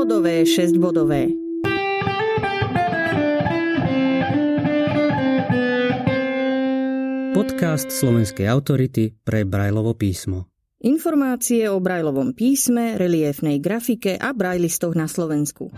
Trojbodové, šesťbodové. Podcast slovenskej autority pre Brajlovo písmo. Informácie o Brajlovom písme, reliefnej grafike a brajlistoch na Slovensku.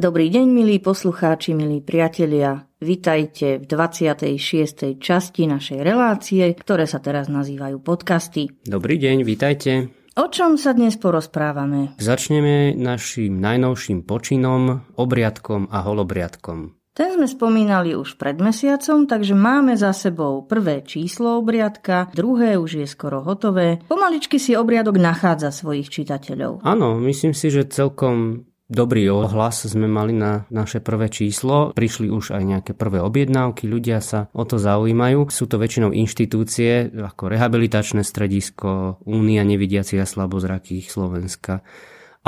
Dobrý deň, milí poslucháči, milí priatelia. Vitajte v 26. časti našej relácie, ktoré sa teraz nazývajú podcasty. Dobrý deň, vitajte. O čom sa dnes porozprávame? Začneme našim najnovším počinom, obriadkom a holobriadkom. Ten sme spomínali už pred mesiacom, takže máme za sebou prvé číslo obriadka, druhé už je skoro hotové. Pomaličky si obriadok nachádza svojich čitateľov. Áno, myslím si, že celkom Dobrý ohlas sme mali na naše prvé číslo. Prišli už aj nejaké prvé objednávky, ľudia sa o to zaujímajú. Sú to väčšinou inštitúcie ako rehabilitačné stredisko, Únia nevidiacich a slabozrakých Slovenska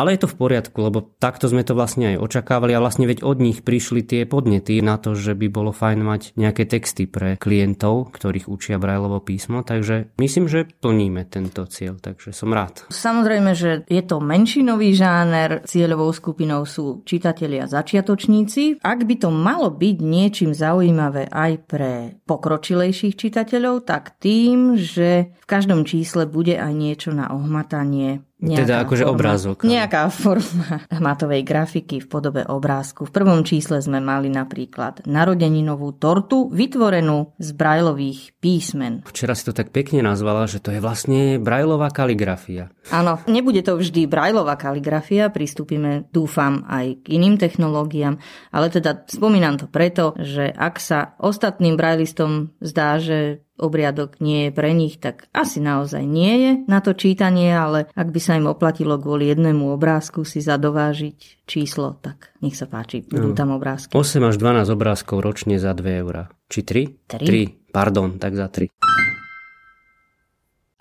ale je to v poriadku, lebo takto sme to vlastne aj očakávali a vlastne veď od nich prišli tie podnety na to, že by bolo fajn mať nejaké texty pre klientov, ktorých učia Brajlovo písmo, takže myslím, že plníme tento cieľ, takže som rád. Samozrejme, že je to menšinový žáner, cieľovou skupinou sú čitatelia začiatočníci. Ak by to malo byť niečím zaujímavé aj pre pokročilejších čitateľov, tak tým, že v každom čísle bude aj niečo na ohmatanie Nejaká teda akože forma, obrázok. Nejaká forma hmatovej grafiky v podobe obrázku. V prvom čísle sme mali napríklad narodeninovú tortu vytvorenú z brajlových písmen. Včera si to tak pekne nazvala, že to je vlastne brajlová kaligrafia. Áno, nebude to vždy brajlová kaligrafia, pristúpime, dúfam, aj k iným technológiám, ale teda spomínam to preto, že ak sa ostatným brajlistom zdá, že obriadok nie je pre nich, tak asi naozaj nie je na to čítanie, ale ak by sa im oplatilo kvôli jednému obrázku si zadovážiť číslo, tak nech sa páči, budú no. tam obrázky. 8 až 12 obrázkov ročne za 2 eurá. Či 3? 3. 3. Pardon, tak za 3.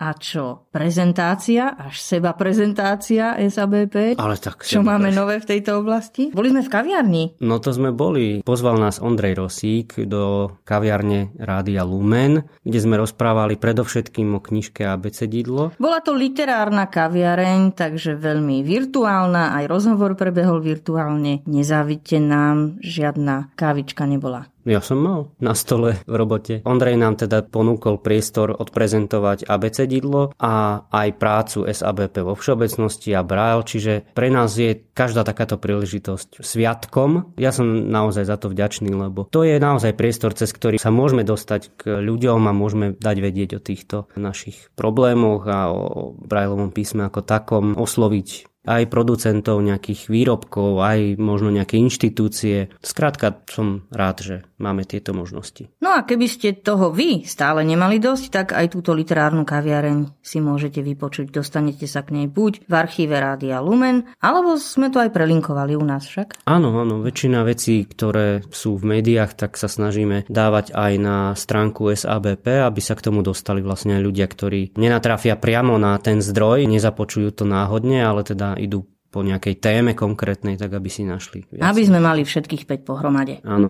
A čo? Prezentácia, až seba prezentácia SABP? Ale tak Čo máme nové v tejto oblasti? Boli sme v kaviarni? No to sme boli. Pozval nás Ondrej Rosík do kaviarne Rádia Lumen, kde sme rozprávali predovšetkým o knižke Abecedidlo. Bola to literárna kaviareň, takže veľmi virtuálna, aj rozhovor prebehol virtuálne. Nezávidte nám, žiadna kávička nebola. Ja som mal na stole v robote. Ondrej nám teda ponúkol priestor odprezentovať abecedidlo a aj prácu SABP vo všeobecnosti a Braille, čiže pre nás je každá takáto príležitosť sviatkom. Ja som naozaj za to vďačný, lebo to je naozaj priestor, cez ktorý sa môžeme dostať k ľuďom a môžeme dať vedieť o týchto našich problémoch a o Brailleovom písme ako takom, osloviť aj producentov nejakých výrobkov, aj možno nejaké inštitúcie. Skrátka som rád, že máme tieto možnosti. No a keby ste toho vy stále nemali dosť, tak aj túto literárnu kaviareň si môžete vypočuť. Dostanete sa k nej buď v archíve Rádia Lumen, alebo sme to aj prelinkovali u nás však. Áno, áno, väčšina vecí, ktoré sú v médiách, tak sa snažíme dávať aj na stránku SABP, aby sa k tomu dostali vlastne aj ľudia, ktorí nenatrafia priamo na ten zdroj, nezapočujú to náhodne, ale teda idú po nejakej téme konkrétnej, tak aby si našli. Viac. Aby sme mali všetkých 5 pohromade. Áno.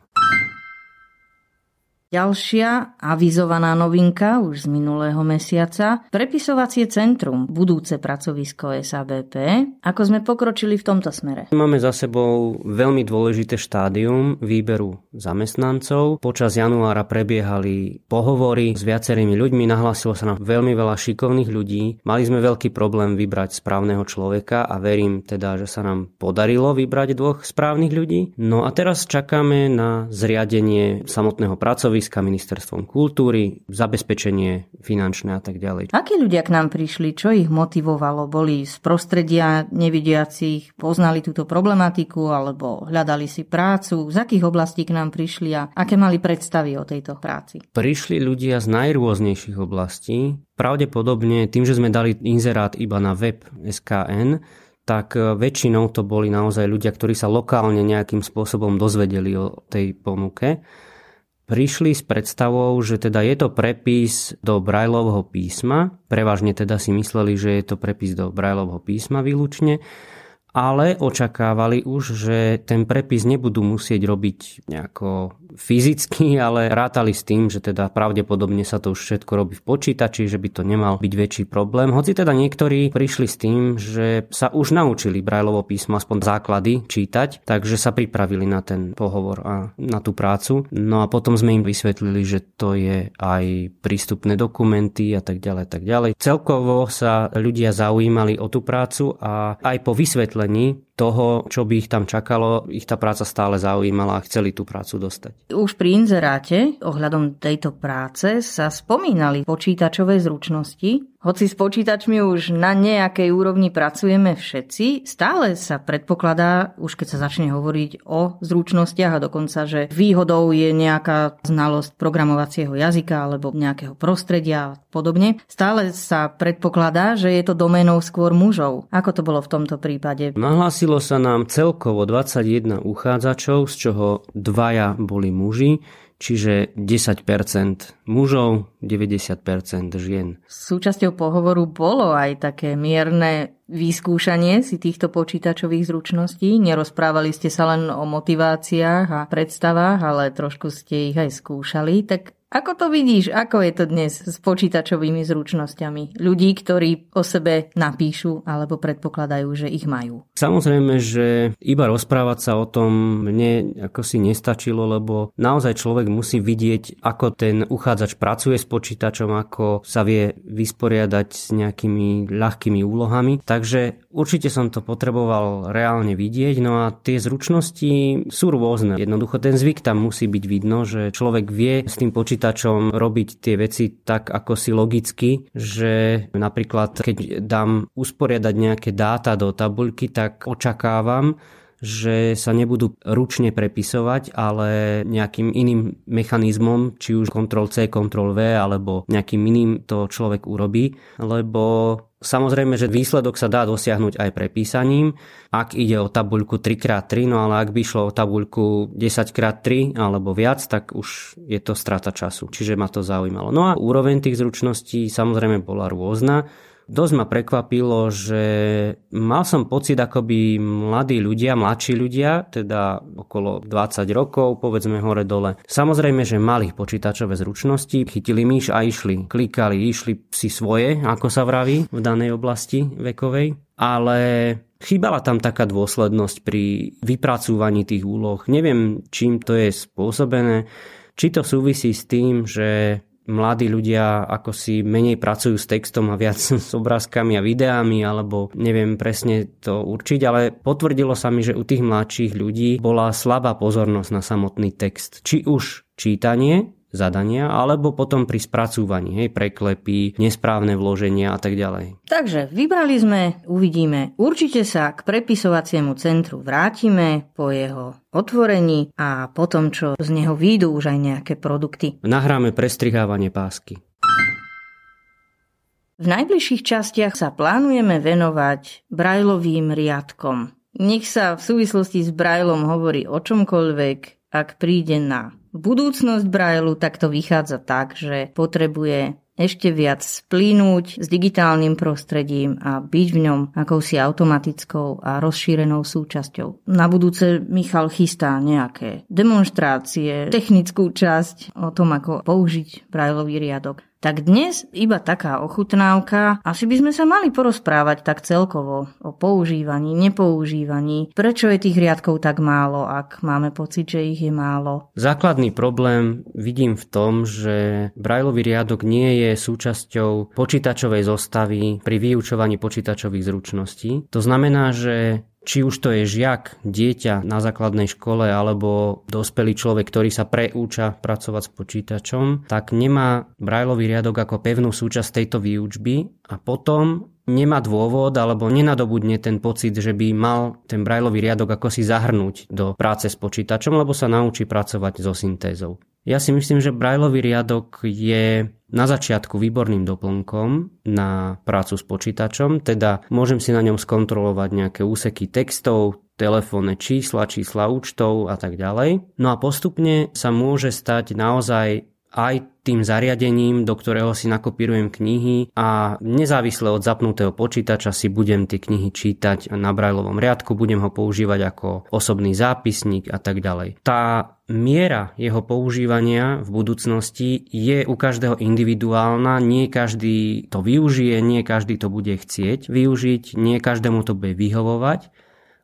Ďalšia avizovaná novinka už z minulého mesiaca, prepisovacie centrum, budúce pracovisko SABP. Ako sme pokročili v tomto smere? Máme za sebou veľmi dôležité štádium výberu zamestnancov. Počas januára prebiehali pohovory s viacerými ľuďmi, nahlásilo sa nám veľmi veľa šikovných ľudí. Mali sme veľký problém vybrať správneho človeka a verím teda, že sa nám podarilo vybrať dvoch správnych ľudí. No a teraz čakáme na zriadenie samotného pracoviska stanoviska ministerstvom kultúry, zabezpečenie finančné a tak ďalej. Akí ľudia k nám prišli? Čo ich motivovalo? Boli z prostredia nevidiacich, poznali túto problematiku alebo hľadali si prácu? Z akých oblastí k nám prišli a aké mali predstavy o tejto práci? Prišli ľudia z najrôznejších oblastí. Pravdepodobne tým, že sme dali inzerát iba na web SKN, tak väčšinou to boli naozaj ľudia, ktorí sa lokálne nejakým spôsobom dozvedeli o tej ponuke prišli s predstavou, že teda je to prepis do Brajlovho písma. Prevažne teda si mysleli, že je to prepis do Brajlovho písma výlučne ale očakávali už, že ten prepis nebudú musieť robiť nejako fyzicky, ale rátali s tým, že teda pravdepodobne sa to už všetko robí v počítači, že by to nemal byť väčší problém. Hoci teda niektorí prišli s tým, že sa už naučili Brajlovo písmo, aspoň základy čítať, takže sa pripravili na ten pohovor a na tú prácu. No a potom sme im vysvetlili, že to je aj prístupné dokumenty a tak ďalej, tak ďalej. Celkovo sa ľudia zaujímali o tú prácu a aj po vysvetlení toho, čo by ich tam čakalo, ich tá práca stále zaujímala a chceli tú prácu dostať. Už pri inzeráte ohľadom tejto práce sa spomínali počítačové zručnosti, hoci s počítačmi už na nejakej úrovni pracujeme všetci, stále sa predpokladá, už keď sa začne hovoriť o zručnostiach a dokonca, že výhodou je nejaká znalosť programovacieho jazyka alebo nejakého prostredia a podobne, stále sa predpokladá, že je to doménou skôr mužov. Ako to bolo v tomto prípade? Nahlásilo sa nám celkovo 21 uchádzačov, z čoho dvaja boli muži čiže 10% mužov, 90% žien. Súčasťou pohovoru bolo aj také mierne vyskúšanie si týchto počítačových zručností. Nerozprávali ste sa len o motiváciách a predstavách, ale trošku ste ich aj skúšali. Tak ako to vidíš? Ako je to dnes s počítačovými zručnosťami ľudí, ktorí o sebe napíšu alebo predpokladajú, že ich majú? Samozrejme, že iba rozprávať sa o tom mne ako si nestačilo, lebo naozaj človek musí vidieť, ako ten uchádzač pracuje s počítačom, ako sa vie vysporiadať s nejakými ľahkými úlohami. Takže určite som to potreboval reálne vidieť, no a tie zručnosti sú rôzne. Jednoducho ten zvyk tam musí byť vidno, že človek vie s tým počítačom počítačom robiť tie veci tak ako si logicky, že napríklad keď dám usporiadať nejaké dáta do tabuľky, tak očakávam, že sa nebudú ručne prepisovať, ale nejakým iným mechanizmom, či už Ctrl-C, Ctrl-V alebo nejakým iným to človek urobí, lebo Samozrejme, že výsledok sa dá dosiahnuť aj prepísaním, ak ide o tabuľku 3x3, no ale ak by šlo o tabuľku 10x3 alebo viac, tak už je to strata času. Čiže ma to zaujímalo. No a úroveň tých zručností samozrejme bola rôzna. Dosť ma prekvapilo, že mal som pocit, ako by mladí ľudia, mladší ľudia, teda okolo 20 rokov, povedzme hore-dole, samozrejme, že mali počítačové zručnosti, chytili myš a išli, klikali, išli si svoje, ako sa vraví, v danej oblasti vekovej, ale chýbala tam taká dôslednosť pri vypracúvaní tých úloh. Neviem, čím to je spôsobené, či to súvisí s tým, že mladí ľudia ako si menej pracujú s textom a viac s obrázkami a videami, alebo neviem presne to určiť, ale potvrdilo sa mi, že u tých mladších ľudí bola slabá pozornosť na samotný text. Či už čítanie, zadania, alebo potom pri spracúvaní, hej, preklepy, nesprávne vloženia a tak ďalej. Takže vybrali sme, uvidíme. Určite sa k prepisovaciemu centru vrátime po jeho otvorení a potom, čo z neho výjdu už aj nejaké produkty. Nahráme prestrihávanie pásky. V najbližších častiach sa plánujeme venovať brajlovým riadkom. Nech sa v súvislosti s brajlom hovorí o čomkoľvek, ak príde na budúcnosť Brailu, tak to vychádza tak, že potrebuje ešte viac splínuť s digitálnym prostredím a byť v ňom akousi automatickou a rozšírenou súčasťou. Na budúce Michal chystá nejaké demonstrácie, technickú časť o tom, ako použiť Brailový riadok. Tak dnes iba taká ochutnávka. Asi by sme sa mali porozprávať tak celkovo o používaní, nepoužívaní. Prečo je tých riadkov tak málo, ak máme pocit, že ich je málo? Základný problém vidím v tom, že Brajlový riadok nie je súčasťou počítačovej zostavy pri vyučovaní počítačových zručností. To znamená, že či už to je žiak, dieťa na základnej škole alebo dospelý človek, ktorý sa preúča pracovať s počítačom, tak nemá Brajlový riadok ako pevnú súčasť tejto výučby a potom nemá dôvod alebo nenadobudne ten pocit, že by mal ten Brajlový riadok ako si zahrnúť do práce s počítačom, lebo sa naučí pracovať so syntézou. Ja si myslím, že Brajlový riadok je na začiatku výborným doplnkom na prácu s počítačom, teda môžem si na ňom skontrolovať nejaké úseky textov, telefónne čísla, čísla účtov a tak ďalej. No a postupne sa môže stať naozaj aj tým zariadením, do ktorého si nakopírujem knihy a nezávisle od zapnutého počítača si budem tie knihy čítať na brajlovom riadku, budem ho používať ako osobný zápisník a tak ďalej. Tá miera jeho používania v budúcnosti je u každého individuálna, nie každý to využije, nie každý to bude chcieť využiť, nie každému to bude vyhovovať,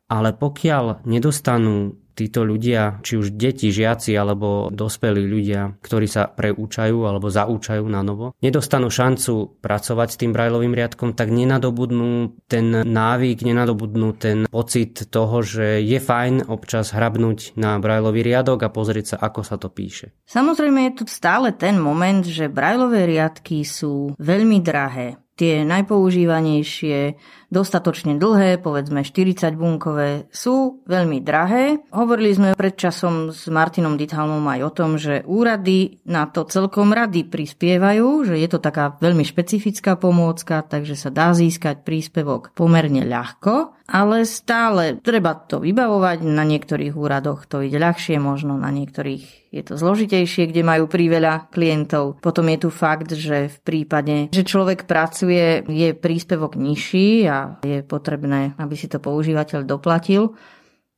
ale pokiaľ nedostanú títo ľudia, či už deti, žiaci alebo dospelí ľudia, ktorí sa preúčajú alebo zaúčajú na novo, nedostanú šancu pracovať s tým brajlovým riadkom, tak nenadobudnú ten návyk, nenadobudnú ten pocit toho, že je fajn občas hrabnúť na brajlový riadok a pozrieť sa, ako sa to píše. Samozrejme je tu stále ten moment, že brajlové riadky sú veľmi drahé. Tie najpoužívanejšie, dostatočne dlhé, povedzme 40 bunkové, sú veľmi drahé. Hovorili sme pred časom s Martinom Dithalmom aj o tom, že úrady na to celkom rady prispievajú, že je to taká veľmi špecifická pomôcka, takže sa dá získať príspevok pomerne ľahko, ale stále treba to vybavovať. Na niektorých úradoch to ide ľahšie, možno na niektorých je to zložitejšie, kde majú príveľa klientov. Potom je tu fakt, že v prípade, že človek pracuje, je príspevok nižší a je potrebné, aby si to používateľ doplatil.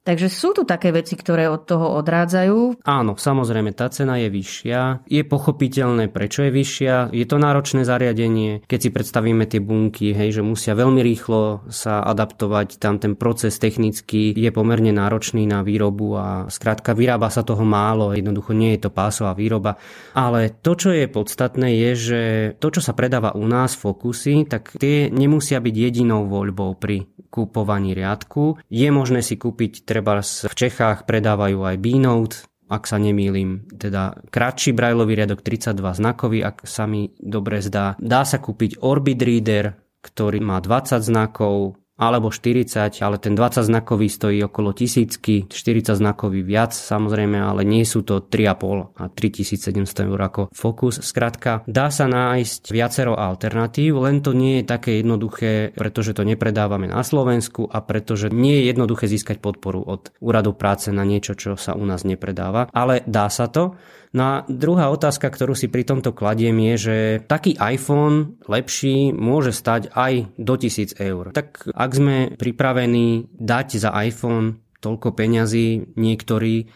Takže sú tu také veci, ktoré od toho odrádzajú? Áno, samozrejme, tá cena je vyššia. Je pochopiteľné, prečo je vyššia. Je to náročné zariadenie, keď si predstavíme tie bunky, hej, že musia veľmi rýchlo sa adaptovať. Tam ten proces technický je pomerne náročný na výrobu a skrátka vyrába sa toho málo. Jednoducho nie je to pásová výroba. Ale to, čo je podstatné, je, že to, čo sa predáva u nás, Focusy, tak tie nemusia byť jedinou voľbou pri kúpovaní riadku. Je možné si kúpiť treba v Čechách predávajú aj B-Note, ak sa nemýlim, teda kratší brajlový riadok 32 znakový, ak sa mi dobre zdá. Dá sa kúpiť Orbit Reader, ktorý má 20 znakov, alebo 40, ale ten 20 znakový stojí okolo tisícky, 40 znakový viac samozrejme, ale nie sú to 3,5 a 3700 eur ako Focus. Skrátka, dá sa nájsť viacero alternatív, len to nie je také jednoduché, pretože to nepredávame na Slovensku a pretože nie je jednoduché získať podporu od úradu práce na niečo, čo sa u nás nepredáva, ale dá sa to. No a druhá otázka, ktorú si pri tomto kladiem je, že taký iPhone lepší môže stať aj do 1000 eur. Tak ak sme pripravení dať za iPhone toľko peňazí niektorí,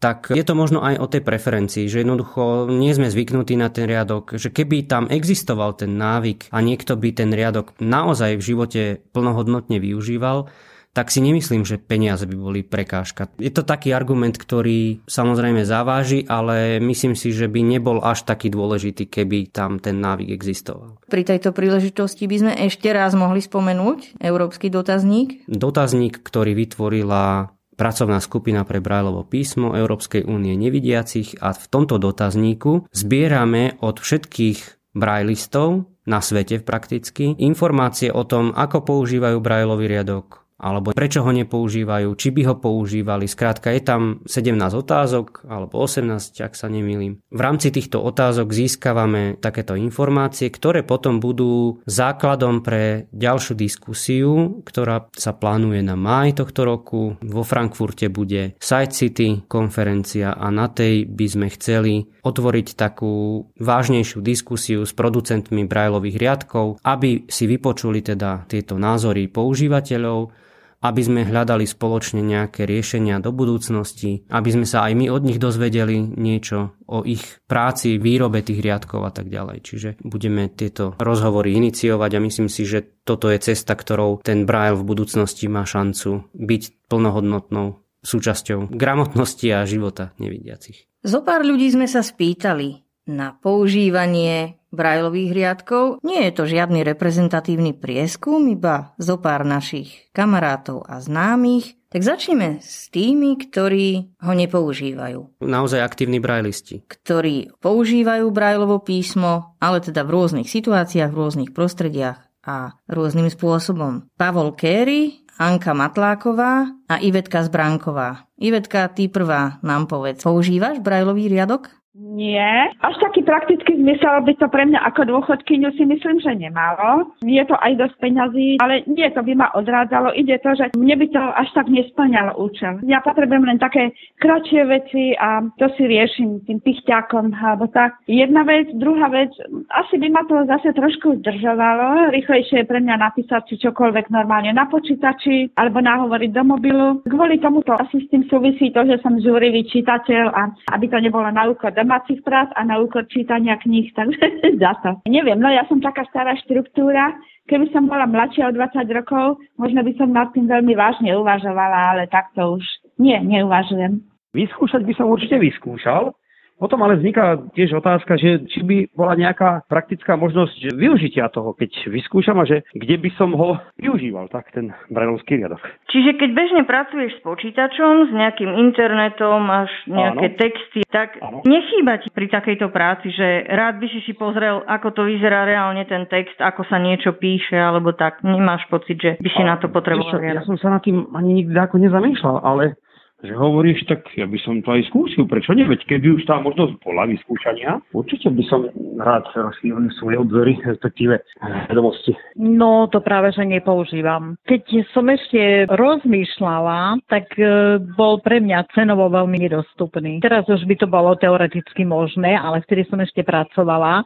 tak je to možno aj o tej preferencii, že jednoducho nie sme zvyknutí na ten riadok, že keby tam existoval ten návyk a niekto by ten riadok naozaj v živote plnohodnotne využíval, tak si nemyslím, že peniaze by boli prekážka. Je to taký argument, ktorý samozrejme zaváži, ale myslím si, že by nebol až taký dôležitý, keby tam ten návyk existoval. Pri tejto príležitosti by sme ešte raz mohli spomenúť Európsky dotazník. Dotazník, ktorý vytvorila pracovná skupina pre Brajlovo písmo Európskej únie nevidiacich a v tomto dotazníku zbierame od všetkých brajlistov na svete prakticky informácie o tom, ako používajú brajlový riadok, alebo prečo ho nepoužívajú, či by ho používali. Skrátka je tam 17 otázok, alebo 18, ak sa nemýlim. V rámci týchto otázok získavame takéto informácie, ktoré potom budú základom pre ďalšiu diskusiu, ktorá sa plánuje na maj tohto roku. Vo Frankfurte bude Side City konferencia a na tej by sme chceli otvoriť takú vážnejšiu diskusiu s producentmi brajlových riadkov, aby si vypočuli teda tieto názory používateľov aby sme hľadali spoločne nejaké riešenia do budúcnosti, aby sme sa aj my od nich dozvedeli niečo o ich práci, výrobe tých riadkov a tak ďalej. Čiže budeme tieto rozhovory iniciovať a myslím si, že toto je cesta, ktorou ten Braille v budúcnosti má šancu byť plnohodnotnou súčasťou gramotnosti a života nevidiacich. Zo pár ľudí sme sa spýtali na používanie brajlových riadkov. Nie je to žiadny reprezentatívny prieskum, iba zo pár našich kamarátov a známych. Tak začneme s tými, ktorí ho nepoužívajú. Naozaj aktívni brajlisti. Ktorí používajú brajlovo písmo, ale teda v rôznych situáciách, v rôznych prostrediach a rôznym spôsobom. Pavol Kéry, Anka Matláková a Ivetka Zbránková. Ivetka, ty prvá nám povedz. Používaš brajlový riadok? Nie. Až taký praktický zmysel by to pre mňa ako dôchodkyňu si myslím, že nemalo. Je to aj dosť peňazí, ale nie, to by ma odrádzalo. Ide to, že mne by to až tak nesplňalo účel. Ja potrebujem len také kratšie veci a to si riešim tým pichťákom alebo tak. Jedna vec, druhá vec, asi by ma to zase trošku zdržovalo. Rýchlejšie je pre mňa napísať si čokoľvek normálne na počítači alebo nahovoriť do mobilu. Kvôli tomuto asi s tým súvisí to, že som žúrivý čitateľ a aby to nebolo na úkor domácich prác a na úkor čítania kníh, takže za to. Neviem, no ja som taká stará štruktúra, keby som bola mladšia o 20 rokov, možno by som nad tým veľmi vážne uvažovala, ale takto už nie, neuvažujem. Vyskúšať by som určite vyskúšal, potom ale vzniká tiež otázka, že či by bola nejaká praktická možnosť využitia toho, keď vyskúšam a že kde by som ho využíval, tak ten brajlovský riadok. Čiže keď bežne pracuješ s počítačom, s nejakým internetom, máš nejaké Áno. texty, tak Áno. nechýba ti pri takejto práci, že rád by si si pozrel, ako to vyzerá reálne ten text, ako sa niečo píše, alebo tak. Nemáš pocit, že by si a, na to potreboval. Ja, ja som sa na tým ani nikdy ako nezamýšľal, ale že hovoríš, tak ja by som to aj skúsil, prečo nie? Veď keby už tá možnosť bola vyskúšania, určite by som rád rozšíril svoje obzory, respektíve vedomosti. No, to práve, že nepoužívam. Keď som ešte rozmýšľala, tak e, bol pre mňa cenovo veľmi nedostupný. Teraz už by to bolo teoreticky možné, ale vtedy som ešte pracovala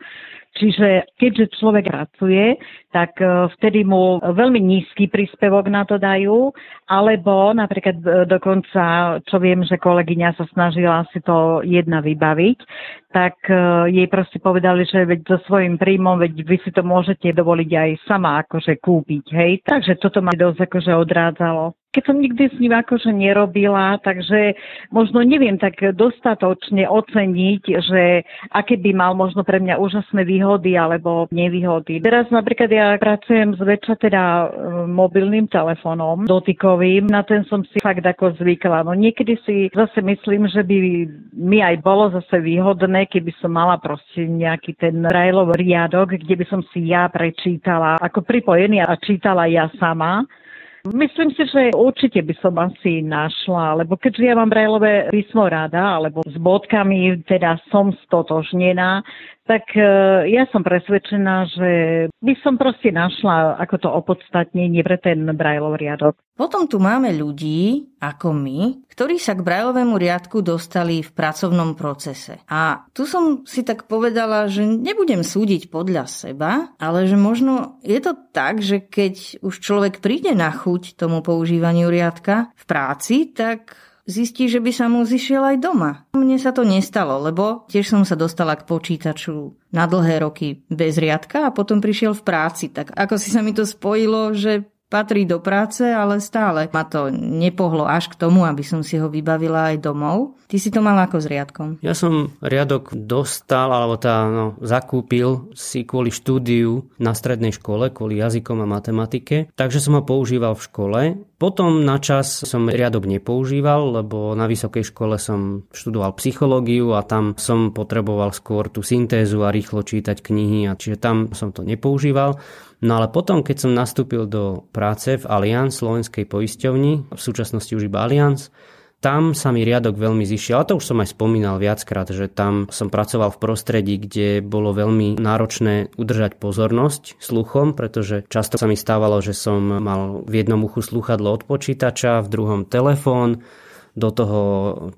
Čiže keďže človek pracuje, tak e, vtedy mu veľmi nízky príspevok na to dajú, alebo napríklad e, dokonca, čo viem, že kolegyňa sa snažila si to jedna vybaviť, tak e, jej proste povedali, že veď so svojím príjmom, veď vy si to môžete dovoliť aj sama akože kúpiť, hej. Takže toto ma dosť akože odrádzalo keď som nikdy s ním akože nerobila, takže možno neviem tak dostatočne oceniť, že aké by mal možno pre mňa úžasné výhody alebo nevýhody. Teraz napríklad ja pracujem zväčša teda e, mobilným telefónom dotykovým, na ten som si fakt ako zvykla. No niekedy si zase myslím, že by mi aj bolo zase výhodné, keby som mala proste nejaký ten Braillov riadok, kde by som si ja prečítala ako pripojený a čítala ja sama Myslím si, že určite by som asi našla, lebo keďže ja mám brajlové písmo rada, alebo s bodkami teda som stotožnená, tak e, ja som presvedčená, že by som proste našla ako to opodstatnenie pre ten Braillov riadok. Potom tu máme ľudí, ako my, ktorí sa k Braillovému riadku dostali v pracovnom procese. A tu som si tak povedala, že nebudem súdiť podľa seba, ale že možno je to tak, že keď už človek príde na chuť tomu používaniu riadka v práci, tak zistí, že by sa mu zišiel aj doma. Mne sa to nestalo, lebo tiež som sa dostala k počítaču na dlhé roky bez riadka a potom prišiel v práci. Tak ako si sa mi to spojilo, že patrí do práce, ale stále ma to nepohlo až k tomu, aby som si ho vybavila aj domov. Ty si to mal ako s riadkom? Ja som riadok dostal, alebo tá, no, zakúpil si kvôli štúdiu na strednej škole, kvôli jazykom a matematike, takže som ho používal v škole. Potom na čas som riadok nepoužíval, lebo na vysokej škole som študoval psychológiu a tam som potreboval skôr tú syntézu a rýchlo čítať knihy, a čiže tam som to nepoužíval. No ale potom, keď som nastúpil do práce v Allianz, slovenskej poisťovni, v súčasnosti už iba Allianz, tam sa mi riadok veľmi zišiel. A to už som aj spomínal viackrát, že tam som pracoval v prostredí, kde bolo veľmi náročné udržať pozornosť sluchom, pretože často sa mi stávalo, že som mal v jednom uchu sluchadlo od počítača, v druhom telefón, do toho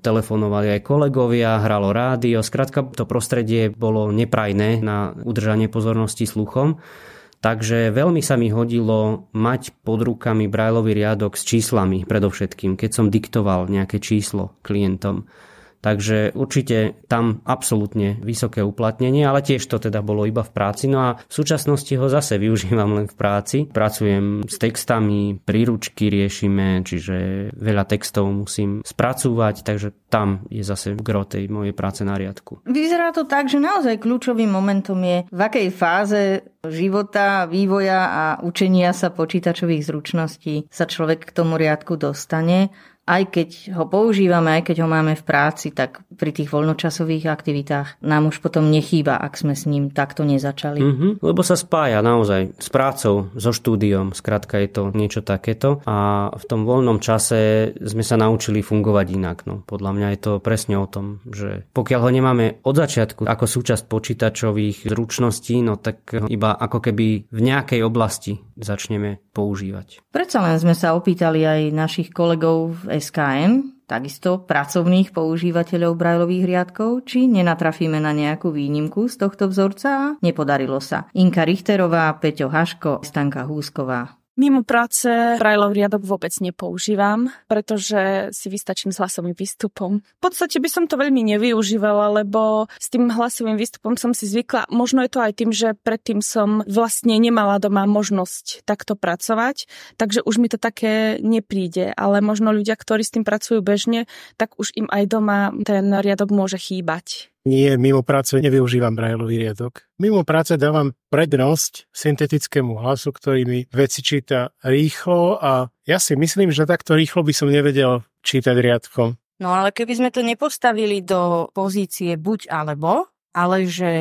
telefonovali aj kolegovia, hralo rádio. Skrátka to prostredie bolo neprajné na udržanie pozornosti sluchom. Takže veľmi sa mi hodilo mať pod rukami brajlový riadok s číslami predovšetkým, keď som diktoval nejaké číslo klientom. Takže určite tam absolútne vysoké uplatnenie, ale tiež to teda bolo iba v práci. No a v súčasnosti ho zase využívam len v práci. Pracujem s textami, príručky riešime, čiže veľa textov musím spracúvať, takže tam je zase gro tej mojej práce na riadku. Vyzerá to tak, že naozaj kľúčovým momentom je, v akej fáze života, vývoja a učenia sa počítačových zručností sa človek k tomu riadku dostane aj keď ho používame, aj keď ho máme v práci, tak pri tých voľnočasových aktivitách nám už potom nechýba, ak sme s ním takto nezačali. Mm-hmm, lebo sa spája naozaj s prácou, so štúdiom, skrátka je to niečo takéto a v tom voľnom čase sme sa naučili fungovať inak. No, podľa mňa je to presne o tom, že pokiaľ ho nemáme od začiatku ako súčasť počítačových zručností, no tak iba ako keby v nejakej oblasti začneme používať. Predsa len sme sa opýtali aj našich kolegov v SKM, takisto pracovných používateľov brajlových riadkov, či nenatrafíme na nejakú výnimku z tohto vzorca a nepodarilo sa. Inka Richterová, Peťo Haško, Stanka Húsková. Mimo práce Braillov riadok vôbec nepoužívam, pretože si vystačím s hlasovým výstupom. V podstate by som to veľmi nevyužívala, lebo s tým hlasovým výstupom som si zvykla. Možno je to aj tým, že predtým som vlastne nemala doma možnosť takto pracovať, takže už mi to také nepríde. Ale možno ľudia, ktorí s tým pracujú bežne, tak už im aj doma ten riadok môže chýbať. Nie, mimo práce nevyužívam Braillový riadok. Mimo práce dávam prednosť syntetickému hlasu, ktorý mi veci číta rýchlo a ja si myslím, že takto rýchlo by som nevedel čítať riadkom. No ale keby sme to nepostavili do pozície buď alebo, ale že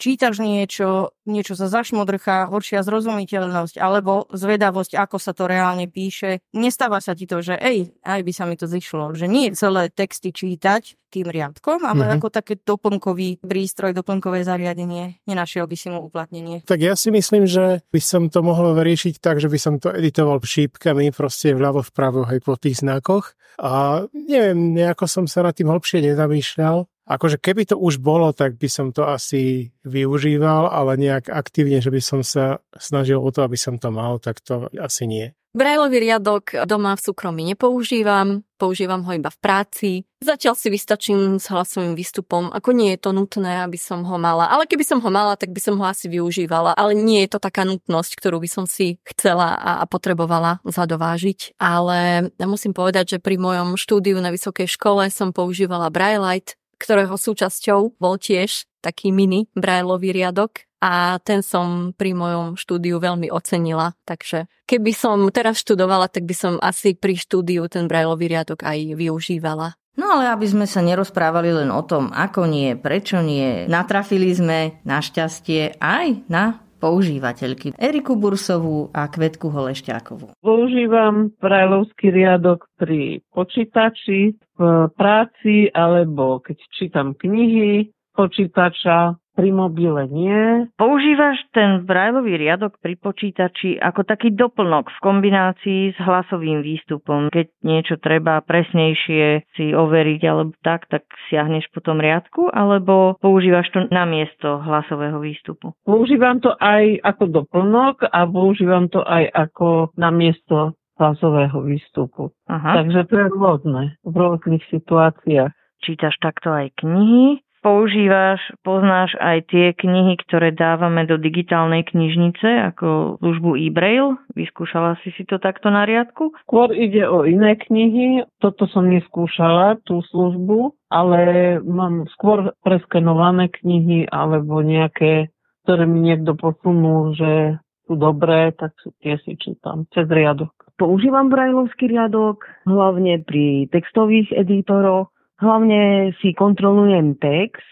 čítaš niečo, niečo sa zašmodrchá, horšia zrozumiteľnosť alebo zvedavosť, ako sa to reálne píše. Nestáva sa ti to, že ej, aj by sa mi to zišlo, že nie celé texty čítať tým riadkom, ale mm-hmm. ako také doplnkový prístroj, doplnkové zariadenie. Nenašiel by si mu uplatnenie. Tak ja si myslím, že by som to mohol vyriešiť tak, že by som to editoval šípkami, proste vľavo vpravo, aj po tých znakoch. A neviem, nejako som sa nad tým hlbšie nezamýšľal. Akože keby to už bolo, tak by som to asi využíval, ale nejak aktívne, že by som sa snažil o to, aby som to mal, tak to asi nie. Brajlový riadok doma v súkromí nepoužívam, používam ho iba v práci. Zatiaľ si vystačím s hlasovým výstupom, ako nie je to nutné, aby som ho mala. Ale keby som ho mala, tak by som ho asi využívala. Ale nie je to taká nutnosť, ktorú by som si chcela a potrebovala zadovážiť. Ale musím povedať, že pri mojom štúdiu na vysokej škole som používala Braillite, ktorého súčasťou bol tiež taký mini brajlový riadok a ten som pri mojom štúdiu veľmi ocenila. Takže keby som teraz študovala, tak by som asi pri štúdiu ten brajlový riadok aj využívala. No ale aby sme sa nerozprávali len o tom, ako nie, prečo nie, natrafili sme našťastie aj na používateľky Eriku Bursovú a Kvetku Holešťákovú. Používam brajlovský riadok pri počítači, v práci alebo keď čítam knihy počítača, pri mobile nie. Používaš ten brajlový riadok pri počítači ako taký doplnok v kombinácii s hlasovým výstupom. Keď niečo treba presnejšie si overiť alebo tak, tak siahneš po tom riadku, alebo používaš to namiesto hlasového výstupu? Používam to aj ako doplnok a používam to aj ako namiesto hlasového výstupu. Aha. Takže to je rôzne v rôznych situáciách. Čítaš takto aj knihy, používaš, poznáš aj tie knihy, ktoré dávame do digitálnej knižnice, ako službu e-braille? Vyskúšala si si to takto na riadku? Skôr ide o iné knihy. Toto som neskúšala, tú službu, ale mám skôr preskenované knihy alebo nejaké, ktoré mi niekto posunul, že sú dobré, tak tie si čítam cez riadok. Používam brajlovský riadok, hlavne pri textových editoroch, Hlavne si kontrolujem text,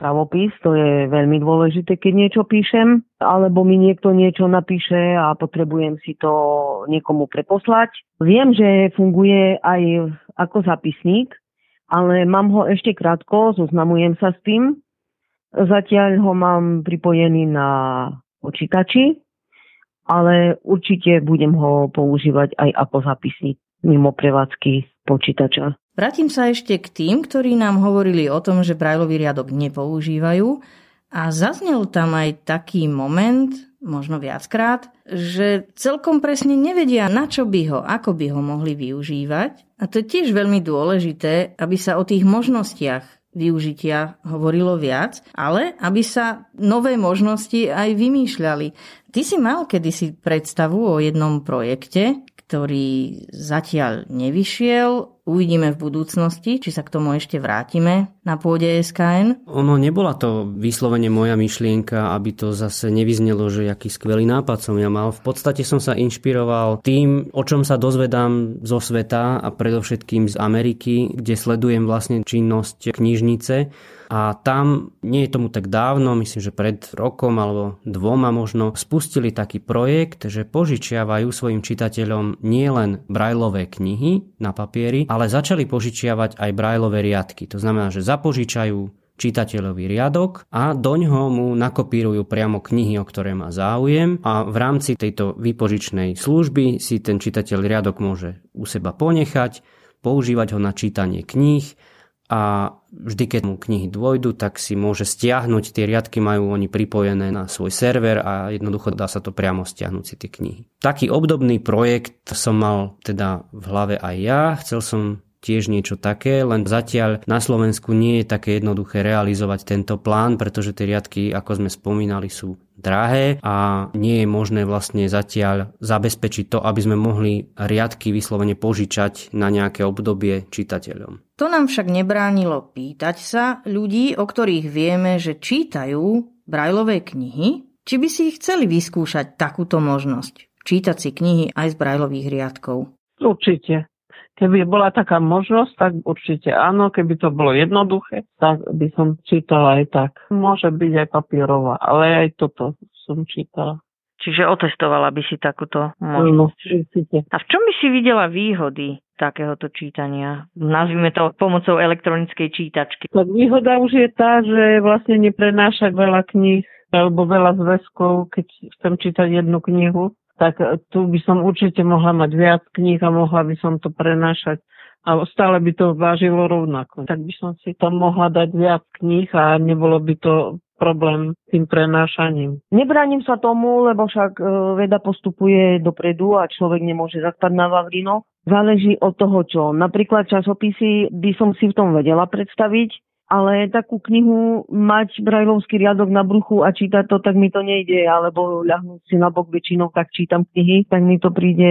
pravopis, to je veľmi dôležité, keď niečo píšem, alebo mi niekto niečo napíše a potrebujem si to niekomu preposlať. Viem, že funguje aj ako zapisník, ale mám ho ešte krátko, zoznamujem sa s tým. Zatiaľ ho mám pripojený na počítači, ale určite budem ho používať aj ako zapisník mimo prevádzky počítača. Vrátim sa ešte k tým, ktorí nám hovorili o tom, že Brajlový riadok nepoužívajú a zaznel tam aj taký moment, možno viackrát, že celkom presne nevedia, na čo by ho, ako by ho mohli využívať. A to je tiež veľmi dôležité, aby sa o tých možnostiach využitia hovorilo viac, ale aby sa nové možnosti aj vymýšľali. Ty si mal kedysi predstavu o jednom projekte, ktorý zatiaľ nevyšiel uvidíme v budúcnosti, či sa k tomu ešte vrátime na pôde SKN. Ono nebola to vyslovene moja myšlienka, aby to zase nevyznelo, že aký skvelý nápad som ja mal. V podstate som sa inšpiroval tým, o čom sa dozvedám zo sveta a predovšetkým z Ameriky, kde sledujem vlastne činnosť knižnice a tam, nie je tomu tak dávno, myslím, že pred rokom alebo dvoma možno, spustili taký projekt, že požičiavajú svojim čitateľom nielen brajlové knihy na papieri, ale začali požičiavať aj brajlové riadky. To znamená, že zapožičajú čitateľový riadok a do ňoho mu nakopírujú priamo knihy, o ktoré má záujem a v rámci tejto výpožičnej služby si ten čitateľ riadok môže u seba ponechať, používať ho na čítanie kníh a vždy, keď mu knihy dôjdu, tak si môže stiahnuť, tie riadky majú oni pripojené na svoj server a jednoducho dá sa to priamo stiahnuť si tie knihy. Taký obdobný projekt som mal teda v hlave aj ja, chcel som tiež niečo také, len zatiaľ na Slovensku nie je také jednoduché realizovať tento plán, pretože tie riadky, ako sme spomínali, sú drahé a nie je možné vlastne zatiaľ zabezpečiť to, aby sme mohli riadky vyslovene požičať na nejaké obdobie čitateľom. To nám však nebránilo pýtať sa ľudí, o ktorých vieme, že čítajú brajlové knihy, či by si ich chceli vyskúšať takúto možnosť. Čítať si knihy aj z brajlových riadkov. Určite. Keby bola taká možnosť, tak určite áno. Keby to bolo jednoduché, tak by som čítala aj tak. Môže byť aj papierová, ale aj toto som čítala. Čiže otestovala by si takúto možnosť. No, A v čom by si videla výhody takéhoto čítania? Nazvime to pomocou elektronickej čítačky. Tak výhoda už je tá, že vlastne neprenášať veľa kníh alebo veľa zväzkov, keď chcem čítať jednu knihu tak e, tu by som určite mohla mať viac kníh a mohla by som to prenášať a stále by to vážilo rovnako. Tak by som si tam mohla dať viac kníh a nebolo by to problém tým prenášaním. Nebránim sa tomu, lebo však e, veda postupuje dopredu a človek nemôže zaspať na Vavrino. Záleží od toho, čo. Napríklad časopisy by som si v tom vedela predstaviť, ale takú knihu mať brajlovský riadok na bruchu a čítať to, tak mi to nejde, alebo ľahnúť si na bok väčšinou, tak čítam knihy, tak mi to príde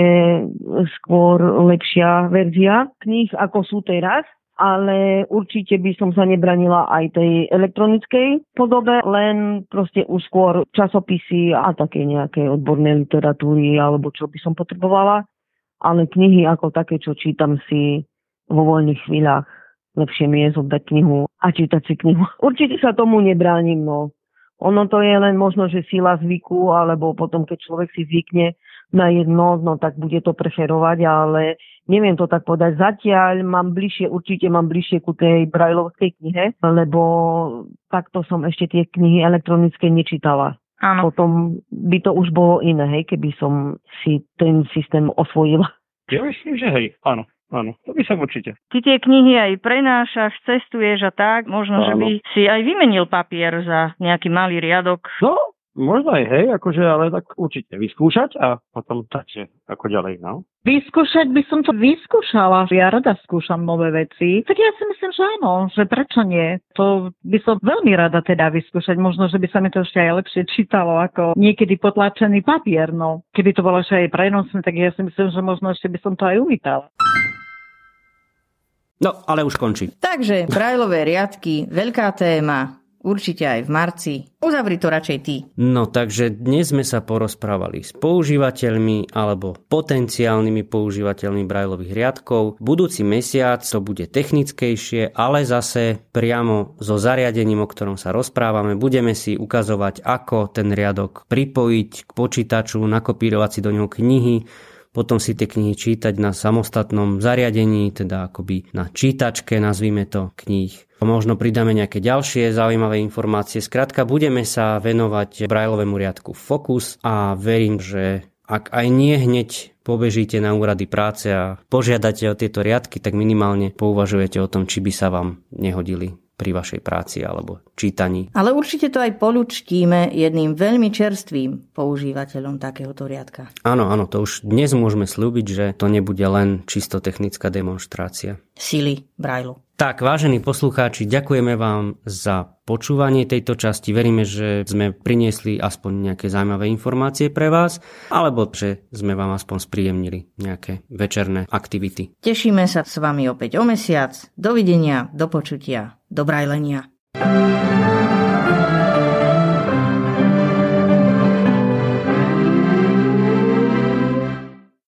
skôr lepšia verzia knih, ako sú teraz. Ale určite by som sa nebranila aj tej elektronickej podobe, len proste už skôr časopisy a také nejaké odborné literatúry alebo čo by som potrebovala, ale knihy ako také, čo čítam si vo voľných chvíľach lepšie mi je zobrať knihu a čítať si knihu. Určite sa tomu nebránim, no. Ono to je len možno, že sila zvyku, alebo potom, keď človek si zvykne na jedno, no tak bude to preferovať, ale neviem to tak povedať. Zatiaľ mám bližšie, určite mám bližšie ku tej brajlovskej knihe, lebo takto som ešte tie knihy elektronické nečítala. Áno. Potom by to už bolo iné, hej, keby som si ten systém osvojila. Ja myslím, že hej, áno. Áno, to by som určite. Ty tie knihy aj prenášaš, cestuješ a tak, možno, áno. že by si aj vymenil papier za nejaký malý riadok. No, možno aj hej, akože, ale tak určite vyskúšať a potom takže ako ďalej, no. Vyskúšať by som to vyskúšala. Ja rada skúšam nové veci. Tak ja si myslím, že áno, že prečo nie? To by som veľmi rada teda vyskúšať. Možno, že by sa mi to ešte aj lepšie čítalo ako niekedy potlačený papier. No, keby to bolo ešte aj prenosné, tak ja si myslím, že možno ešte by som to aj uvítala. No, ale už končí. Takže brajlové riadky, veľká téma, určite aj v marci. Uzavri to radšej ty. No takže dnes sme sa porozprávali s používateľmi alebo potenciálnymi používateľmi brajlových riadkov. Budúci mesiac to bude technickejšie, ale zase priamo so zariadením, o ktorom sa rozprávame, budeme si ukazovať, ako ten riadok pripojiť k počítaču, nakopírovať si do ňoho knihy, potom si tie knihy čítať na samostatnom zariadení, teda akoby na čítačke, nazvime to kníh. Možno pridáme nejaké ďalšie zaujímavé informácie. Skrátka, budeme sa venovať Brajlovému riadku Focus a verím, že ak aj nie hneď pobežíte na úrady práce a požiadate o tieto riadky, tak minimálne pouvažujete o tom, či by sa vám nehodili pri vašej práci alebo čítaní. Ale určite to aj polučtíme jedným veľmi čerstvým používateľom takéhoto riadka. Áno, áno, to už dnes môžeme slúbiť, že to nebude len čisto technická demonstrácia. Sily Brajlu. Tak, vážení poslucháči, ďakujeme vám za počúvanie tejto časti. Veríme, že sme priniesli aspoň nejaké zaujímavé informácie pre vás, alebo že sme vám aspoň spríjemnili nejaké večerné aktivity. Tešíme sa s vami opäť o mesiac. Dovidenia, do počutia, do brajlenia. thank you